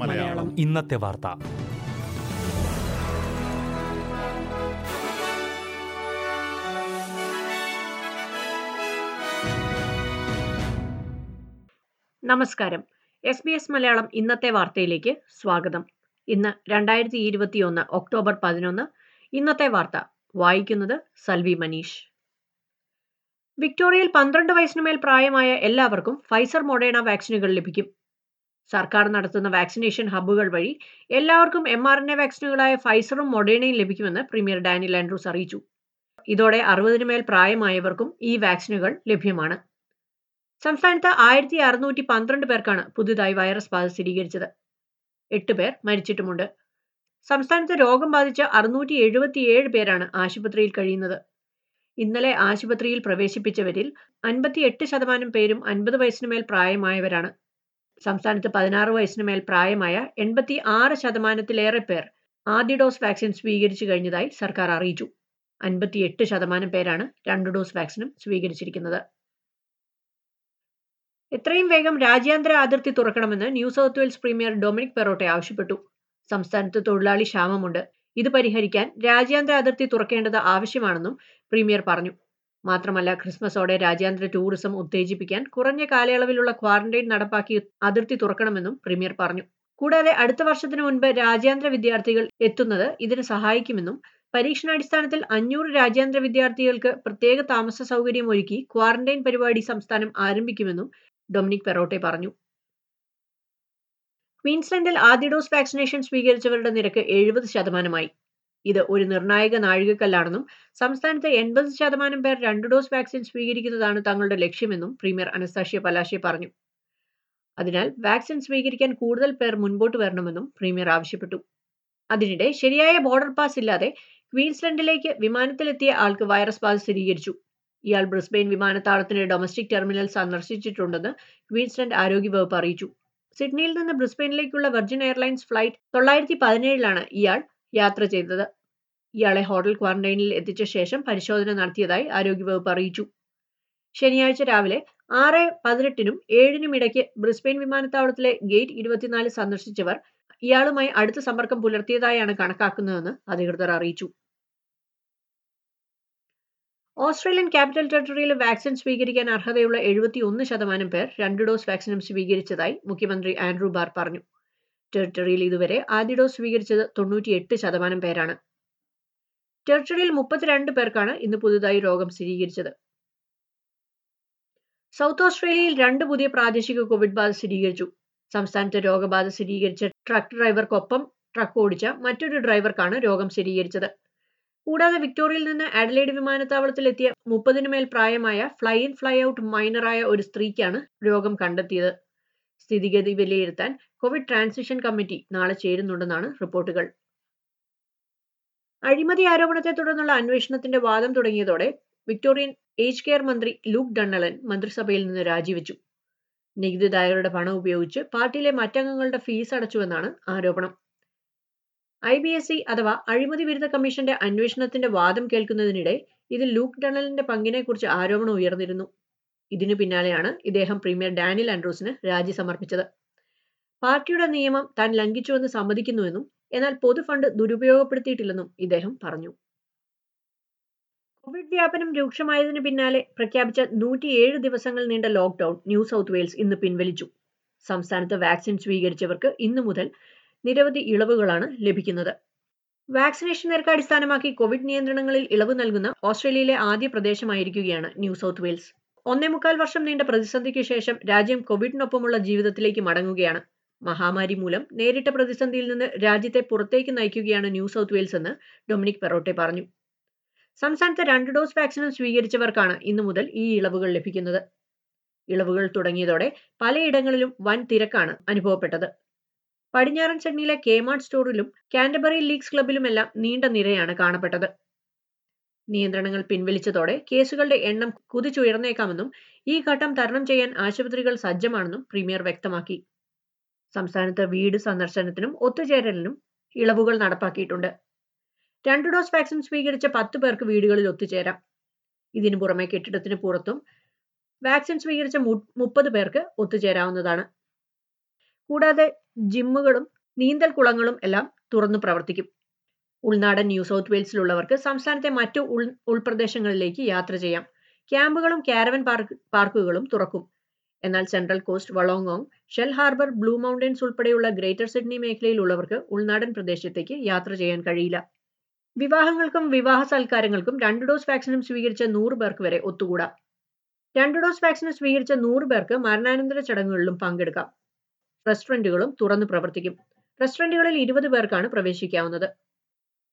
മലയാളം. ഇന്നത്തെ വാർത്ത. നമസ്കാരം. എസ് ബി എസ് മലയാളം ഇന്നത്തെ വാർത്തയിലേക്ക് സ്വാഗതം. ഇന്ന് രണ്ടായിരത്തി ഇരുപത്തിയൊന്ന് ഒക്ടോബർ പതിനൊന്ന്. ഇന്നത്തെ വാർത്ത. വായിക്കുന്നത് സൽവി മനീഷ്. വിക്ടോറിയയിൽ പന്ത്രണ്ട് വയസ്സിനുമേൽ പ്രായമായ എല്ലാവർക്കും ഫൈസർ മൊഡേണ വാക്സിനുകൾ ലഭിക്കും. സർക്കാർ നടത്തുന്ന വാക്സിനേഷൻ ഹബ്ബുകൾ വഴി എല്ലാവർക്കും എം ആർ എൻ എ വാക്സിനുകളായ ഫൈസറും മൊഡേണയും ലഭിക്കുമെന്ന് പ്രീമിയർ ഡാനിൽ ആൻഡ്രൂസ് അറിയിച്ചു. ഇതോടെ അറുപതിനുമേൽ പ്രായമായവർക്കും ഈ വാക്സിനുകൾ ലഭ്യമാണ്. സംസ്ഥാനത്ത് ആയിരത്തി അറുന്നൂറ്റി പന്ത്രണ്ട് പേർക്കാണ് പുതുതായി വൈറസ് ബാധ സ്ഥിരീകരിച്ചത്. എട്ട് പേർ മരിച്ചിട്ടുമുണ്ട്. സംസ്ഥാനത്ത് രോഗം ബാധിച്ച അറുന്നൂറ്റി എഴുപത്തിയേഴ് പേരാണ് ആശുപത്രിയിൽ കഴിയുന്നത്. ഇന്നലെ ആശുപത്രിയിൽ പ്രവേശിപ്പിച്ചവരിൽ അൻപത്തിയെട്ട് ശതമാനം പേരും അൻപത് വയസ്സിന് മേൽ പ്രായമായവരാണ്. സംസ്ഥാനത്ത് പതിനാറ് വയസ്സിന് മേൽ പ്രായമായ എൺപത്തി ആറ് ശതമാനത്തിലേറെ പേർ ആദ്യ ഡോസ് വാക്സിൻ സ്വീകരിച്ചു കഴിഞ്ഞതായി സർക്കാർ അറിയിച്ചു. അൻപത്തിയെട്ട് ശതമാനം പേരാണ് രണ്ട് ഡോസ് വാക്സിനും സ്വീകരിച്ചിരിക്കുന്നത്. എത്രയും വേഗം രാജ്യാന്തര അതിർത്തി തുറക്കണമെന്ന് New South Wales premier Dominic Perrottet ആവശ്യപ്പെട്ടു. സംസ്ഥാനത്ത് തൊഴിലാളി ക്ഷാമമുണ്ട്. ഇത് പരിഹരിക്കാൻ രാജ്യാന്തര അതിർത്തി തുറക്കേണ്ടത് ആവശ്യമാണെന്നും പ്രീമിയർ പറഞ്ഞു. മാത്രമല്ല ക്രിസ്മസോടെ രാജ്യാന്തര ടൂറിസം ഉത്തേജിപ്പിക്കാൻ കുറഞ്ഞ കാലയളവിലുള്ള ക്വാറന്റൈൻ നടപ്പാക്കി അതിർത്തി തുറക്കണമെന്നും പ്രീമിയർ പറഞ്ഞു. കൂടാതെ അടുത്ത വർഷത്തിന് മുൻപ് രാജ്യാന്തര വിദ്യാർത്ഥികൾ എത്തുന്നത് ഇതിന് സഹായിക്കുമെന്നും പരീക്ഷണാടിസ്ഥാനത്തിൽ അഞ്ഞൂറ് രാജ്യാന്തര വിദ്യാർത്ഥികൾക്ക് പ്രത്യേക താമസ സൗകര്യം ഒരുക്കി ക്വാറന്റൈൻ പരിപാടി സംസ്ഥാനം ആരംഭിക്കുമെന്നും ഡൊമിനിക് പെറോട്ടെ പറഞ്ഞു. ക്വീൻസ്ലൻഡിൽ ആദ്യ ഡോസ് വാക്സിനേഷൻ സ്വീകരിച്ചവരുടെ നിരക്ക് എഴുപത് ശതമാനമായി. ഇത് ഒരു നിർണായക നാഴികക്കല്ലാണെന്നും സംസ്ഥാനത്തെ എൺപത് ശതമാനം പേർ രണ്ട് ഡോസ് വാക്സിൻ സ്വീകരിക്കുന്നതാണ് തങ്ങളുടെ ലക്ഷ്യമെന്നും പ്രീമിയർ അനസ്താഷ്യ പലാശെ പറഞ്ഞു. അതിനാൽ വാക്സിൻ സ്വീകരിക്കാൻ കൂടുതൽ പേർ മുൻപോട്ട് വരണമെന്നും പ്രീമിയർ ആവശ്യപ്പെട്ടു. അതിനിടെ ശരിയായ ബോർഡർ പാസ് ഇല്ലാതെ ക്വീൻസ്ലൻഡിലേക്ക് വിമാനത്തിലെത്തിയ ആൾക്ക് വൈറസ് ബാധ സ്ഥിരീകരിച്ചു. ഇയാൾ ബ്രിസ്ബെയിൻ വിമാനത്താവളത്തിന്റെ ഡൊമസ്റ്റിക് ടെർമിനൽ സന്ദർശിച്ചിട്ടുണ്ടെന്ന് ക്വീൻസ്ലൻഡ് ആരോഗ്യവകുപ്പ് അറിയിച്ചു. സിഡ്നിയിൽ നിന്ന് ബ്രിസ്ബെയിനിലേക്കുള്ള വെർജിൻ എയർലൈൻസ് ഫ്ലൈറ്റ് തൊള്ളായിരത്തി പതിനേഴിലാണ് ഇയാൾ യാത്ര ചെയ്തത്. ഇയാളെ ഹോട്ടൽ ക്വാറന്റൈനിൽ എത്തിച്ച ശേഷം പരിശോധന നടത്തിയതായി ആരോഗ്യവകുപ്പ് അറിയിച്ചു. ശനിയാഴ്ച രാവിലെ ആറ് പതിനെട്ടിനും ഏഴിനും ഇടയ്ക്ക് ബ്രിസ്ബെയിൻ വിമാനത്താവളത്തിലെ ഗേറ്റ് ഇരുപത്തിനാല് സന്ദർശിച്ചവർ ഇയാളുമായി അടുത്ത സമ്പർക്കം പുലർത്തിയതായാണ് കണക്കാക്കുന്നതെന്ന് അധികൃതർ അറിയിച്ചു. ഓസ്ട്രേലിയൻ ക്യാപിറ്റൽ ടെറിട്ടറിയിൽ വാക്സിൻ സ്വീകരിക്കാൻ അർഹതയുള്ള എഴുപത്തി ഒന്ന് ശതമാനം പേർ രണ്ട് ഡോസ് വാക്സിനും സ്വീകരിച്ചതായി മുഖ്യമന്ത്രി ആൻഡ്രൂ ബാർ പറഞ്ഞു. ടെറിട്ടറിയിൽ ഇതുവരെ ആദ്യ ഡോസ് സ്വീകരിച്ചത് തൊണ്ണൂറ്റിയെട്ട് ശതമാനം പേരാണ്. ടെറിട്ടറിയിൽ മുപ്പത്തിരണ്ട് പേർക്കാണ് ഇന്ന് പുതുതായി രോഗം സ്ഥിരീകരിച്ചത്. സൗത്ത് ഓസ്ട്രേലിയയിൽ രണ്ട് പുതിയ പ്രാദേശിക കോവിഡ് ബാധ സ്ഥിരീകരിച്ചു. സംസ്ഥാനത്ത് രോഗബാധ സ്ഥിരീകരിച്ച ട്രക്ക് ഡ്രൈവർക്കൊപ്പം ട്രക്ക് ഓടിച്ച മറ്റൊരു ഡ്രൈവർക്കാണ് രോഗം സ്ഥിരീകരിച്ചത്. കൂടാതെ വിക്ടോറിയയിൽ നിന്ന് അഡലേഡ് വിമാനത്താവളത്തിലെത്തിയ മുപ്പതിനു മേൽ പ്രായമായ ഫ്ലൈ ഇൻ ഫ്ലൈ ഔട്ട് മൈനറായ ഒരു സ്ത്രീക്കാണ് രോഗം കണ്ടെത്തിയത്. സ്ഥിതിഗതി വിലയിരുത്താൻ കോവിഡ് ട്രാൻസിഷൻ കമ്മിറ്റി നാളെ ചേരുന്നുണ്ടെന്നാണ് റിപ്പോർട്ടുകൾ. അഴിമതി ആരോപണത്തെ തുടർന്നുള്ള അന്വേഷണത്തിന്റെ വാദം തുടങ്ങിയതോടെ വിക്ടോറിയൻ ഏജ് കെയർ മന്ത്രി ലൂക്ക് ഡണ്ണലൻ മന്ത്രിസഭയിൽ നിന്ന് രാജിവെച്ചു. നികുതിദായകരുടെ പണം ഉപയോഗിച്ച് പാർട്ടിയിലെ മറ്റംഗങ്ങളുടെ ഫീസ് അടച്ചുവെന്നാണ് ആരോപണം. ഐ ബി എസ് സി അഥവാ അഴിമതി വിരുദ്ധ കമ്മീഷന്റെ അന്വേഷണത്തിന്റെ വാദം കേൾക്കുന്നതിനിടെ ഇതിൽ ലൂക്ക് ഡണലിന്റെ പങ്കിനെക്കുറിച്ച് ആരോപണം ഉയർന്നിരുന്നു. ഇതിനു പിന്നാലെയാണ് ഇദ്ദേഹം പ്രീമിയർ ഡാനിയൽ ആൻഡ്രൂസിന് രാജി സമർപ്പിച്ചത്. പാർട്ടിയുടെ നിയമം താൻ ലംഘിച്ചുവെന്ന് സമ്മതിക്കുന്നുവെന്നും എന്നാൽ പൊതുഫണ്ട് ദുരുപയോഗപ്പെടുത്തിയിട്ടില്ലെന്നും ഇദ്ദേഹം പറഞ്ഞു. കോവിഡ് വ്യാപനം രൂക്ഷമായതിനു പിന്നാലെ പ്രഖ്യാപിച്ച നൂറ്റിയേഴ് ദിവസങ്ങൾ നീണ്ട ലോക്ക്ഡൌൺ ന്യൂ സൗത്ത് വെയിൽസ് ഇന്ന് പിൻവലിച്ചു. സംസ്ഥാനത്ത് വാക്സിൻ സ്വീകരിച്ചവർക്ക് ഇന്നു മുതൽ നിരവധി ഇളവുകളാണ് ലഭിക്കുന്നത്. വാക്സിനേഷൻ നിരക്ക് അടിസ്ഥാനമാക്കി കോവിഡ് നിയന്ത്രണങ്ങളിൽ ഇളവ് നൽകുന്ന ഓസ്ട്രേലിയയിലെ ആദ്യ പ്രദേശമായിരിക്കുകയാണ് ന്യൂ സൗത്ത് വെയിൽസ്. ഒന്നേ മുക്കാൽ വർഷം നീണ്ട പ്രതിസന്ധിക്ക് ശേഷം രാജ്യം കോവിഡിനൊപ്പമുള്ള ജീവിതത്തിലേക്ക് മടങ്ങുകയാണ്. മഹാമാരി മൂലം നേരിട്ട പ്രതിസന്ധിയിൽ നിന്ന് രാജ്യത്തെ പുറത്തേക്ക് നയിക്കുകയാണ് ന്യൂ സൗത്ത് വെയിൽസ് എന്ന് ഡൊമിനിക് പെറോട്ടെ പറഞ്ഞു. സംസ്ഥാനത്ത് രണ്ട് ഡോസ് വാക്സിനും സ്വീകരിച്ചവർക്കാണ് ഇന്നു മുതൽ ഈ ഇളവുകൾ ലഭിക്കുന്നത്. ഇളവുകൾ തുടങ്ങിയതോടെ പലയിടങ്ങളിലും വൻ തിരക്കാണ് അനുഭവപ്പെട്ടത്. പടിഞ്ഞാറൻ സിഡ്നിയിലെ കേമാർട്ട് സ്റ്റോറിലും കാൻഡബറി ലീഗ്സ് ക്ലബിലുമെല്ലാം നീണ്ട നിരയാണ് കാണപ്പെട്ടത്. നിയന്ത്രണങ്ങൾ പിൻവലിച്ചതോടെ കേസുകളുടെ എണ്ണം കുതിച്ചുയർന്നേക്കാമെന്നും ഈ ഘട്ടം തരണം ചെയ്യാൻ ആശുപത്രികൾ സജ്ജമാണെന്നും പ്രീമിയർ വ്യക്തമാക്കി. സംസ്ഥാനത്ത് വീട് സന്ദർശനത്തിനും ഒത്തുചേരലിനും ഇളവുകൾ നടപ്പാക്കിയിട്ടുണ്ട്. രണ്ട് ഡോസ് വാക്സിൻ സ്വീകരിച്ച പത്ത് പേർക്ക് വീടുകളിൽ ഒത്തുചേരാം. ഇതിനു പുറമെ കെട്ടിടത്തിന് പുറത്തും വാക്സിൻ സ്വീകരിച്ച മുപ്പത് പേർക്ക് ഒത്തുചേരാവുന്നതാണ്. കൂടാതെ ജിമ്മുകളും നീന്തൽ കുളങ്ങളും എല്ലാം തുറന്നു പ്രവർത്തിക്കും. ഉൾനാടൻ ന്യൂ സൗത്ത് വെയിൽസിലുള്ളവർക്ക് സംസ്ഥാനത്തെ മറ്റു ഉൾ ഉൾപ്രദേശങ്ങളിലേക്ക് യാത്ര ചെയ്യാം. ക്യാമ്പുകളും കാരവൻ പാർക്ക് പാർക്കുകളും തുറക്കും. എന്നാൽ സെൻട്രൽ കോസ്റ്റ് വളോങ്ങോങ് ഷെൽ ഹാർബർ ബ്ലൂ മൗണ്ടൻസ് ഉൾപ്പെടെയുള്ള ഗ്രേറ്റർ സിഡ്നി മേഖലയിലുള്ളവർക്ക് ഉൾനാടൻ പ്രദേശത്തേക്ക് യാത്ര ചെയ്യാൻ കഴിയില്ല. വിവാഹങ്ങൾക്കും വിവാഹ സൽക്കാരങ്ങൾക്കും രണ്ട് ഡോസ് വാക്സിനും സ്വീകരിച്ച നൂറ് പേർക്ക് വരെ ഒത്തുകൂടാം. രണ്ട് ഡോസ് വാക്സിന് സ്വീകരിച്ച നൂറ് പേർക്ക് മരണാനന്തര ചടങ്ങുകളിലും പങ്കെടുക്കാം. റെസ്റ്റോറന്റുകളും തുറന്നു പ്രവർത്തിക്കും. റെസ്റ്റോറന്റുകളിൽ ഇരുപത് പേർക്കാണ് പ്രവേശിക്കാവുന്നത്.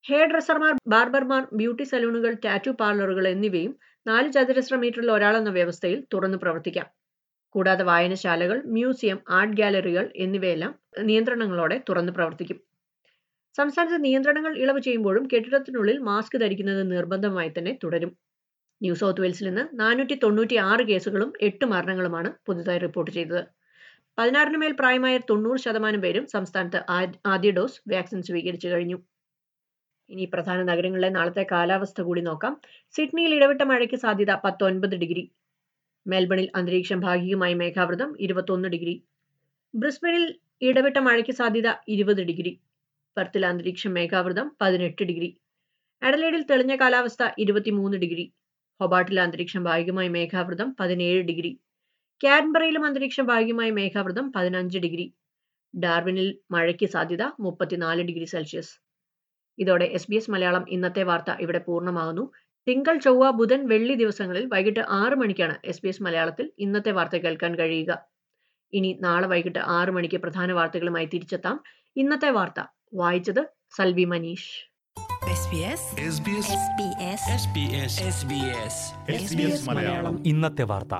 ഹെയർ ഡ്രസ്സർമാർ ബാർബർമാർ ബ്യൂട്ടി സലൂണുകൾ ടാറ്റു പാർലറുകൾ എന്നിവയും നാല് ചതുരശ്ര മീറ്ററിൽ ഒരാളെന്ന വ്യവസ്ഥയിൽ തുറന്നു പ്രവർത്തിക്കാം. കൂടാതെ വായനശാലകൾ മ്യൂസിയം ആർട്ട് ഗാലറികൾ എന്നിവയെല്ലാം നിയന്ത്രണങ്ങളോടെ തുറന്നു പ്രവർത്തിക്കും. സംസ്ഥാനത്ത് നിയന്ത്രണങ്ങൾ ഇളവ് ചെയ്യുമ്പോഴും കെട്ടിടത്തിനുള്ളിൽ മാസ്ക് ധരിക്കുന്നത് നിർബന്ധമായി തന്നെ തുടരും. ന്യൂ സൗത്ത് വെയിൽസിൽ നിന്ന് നാനൂറ്റി തൊണ്ണൂറ്റി ആറ് കേസുകളും എട്ട് മരണങ്ങളുമാണ് പുതുതായി റിപ്പോർട്ട് ചെയ്തത്. പതിനാറിന് മേൽ പ്രായമായ തൊണ്ണൂറ് ശതമാനം പേരും സംസ്ഥാനത്ത് ആദ്യ ഡോസ് വാക്സിൻ സ്വീകരിച്ചു കഴിഞ്ഞു. ഇനി പ്രധാന നഗരങ്ങളിലെ നാളത്തെ കാലാവസ്ഥ കൂടി നോക്കാം. സിഡ്നിയിൽ ഇടവിട്ട മഴയ്ക്ക് സാധ്യത പത്തൊൻപത് ഡിഗ്രി. മെൽബണിൽ അന്തരീക്ഷം ഭാഗികമായി മേഘാവൃതം ഇരുപത്തൊന്ന് ഡിഗ്രി. ബ്രിസ്ബനിൽ ഇടവിട്ട മഴയ്ക്ക് സാധ്യത ഇരുപത് ഡിഗ്രി. പർത്തിൽ അന്തരീക്ഷം മേഘാവൃതം പതിനെട്ട് ഡിഗ്രി. അഡലേഡിൽ തെളിഞ്ഞ കാലാവസ്ഥ ഇരുപത്തിമൂന്ന് ഡിഗ്രി. ഹൊബാട്ടിൽ അന്തരീക്ഷം ഭാഗികമായി മേഘാവൃതം പതിനേഴ് ഡിഗ്രി. കാൻബറയിലും അന്തരീക്ഷം ഭാഗികമായി മേഘാവൃതം പതിനഞ്ച് ഡിഗ്രി. ഡാർവിനിൽ മഴയ്ക്ക് സാധ്യത മുപ്പത്തിനാല് ഡിഗ്രി സെൽഷ്യസ്. ഇതോടെ എസ് ബി എസ് മലയാളം ഇന്നത്തെ വാർത്ത ഇവിടെ പൂർണമാകുന്നു. തിങ്കൾ ചൊവ്വ ബുധൻ വെള്ളി ദിവസങ്ങളിൽ വൈകിട്ട് ആറ് മണിക്കാണ് എസ് ബി എസ് മലയാളത്തിൽ ഇന്നത്തെ വാർത്ത കേൾക്കാൻ കഴിയുക. ഇനി നാളെ വൈകിട്ട് ആറ് മണിക്ക് പ്രധാന വാർത്തകളുമായി തിരിച്ചെത്താം. ഇന്നത്തെ വാർത്ത. വായിച്ചത് Salvi Manish. SBS SBS SBS SBS Malayalam. ഇന്നത്തെ വാർത്ത.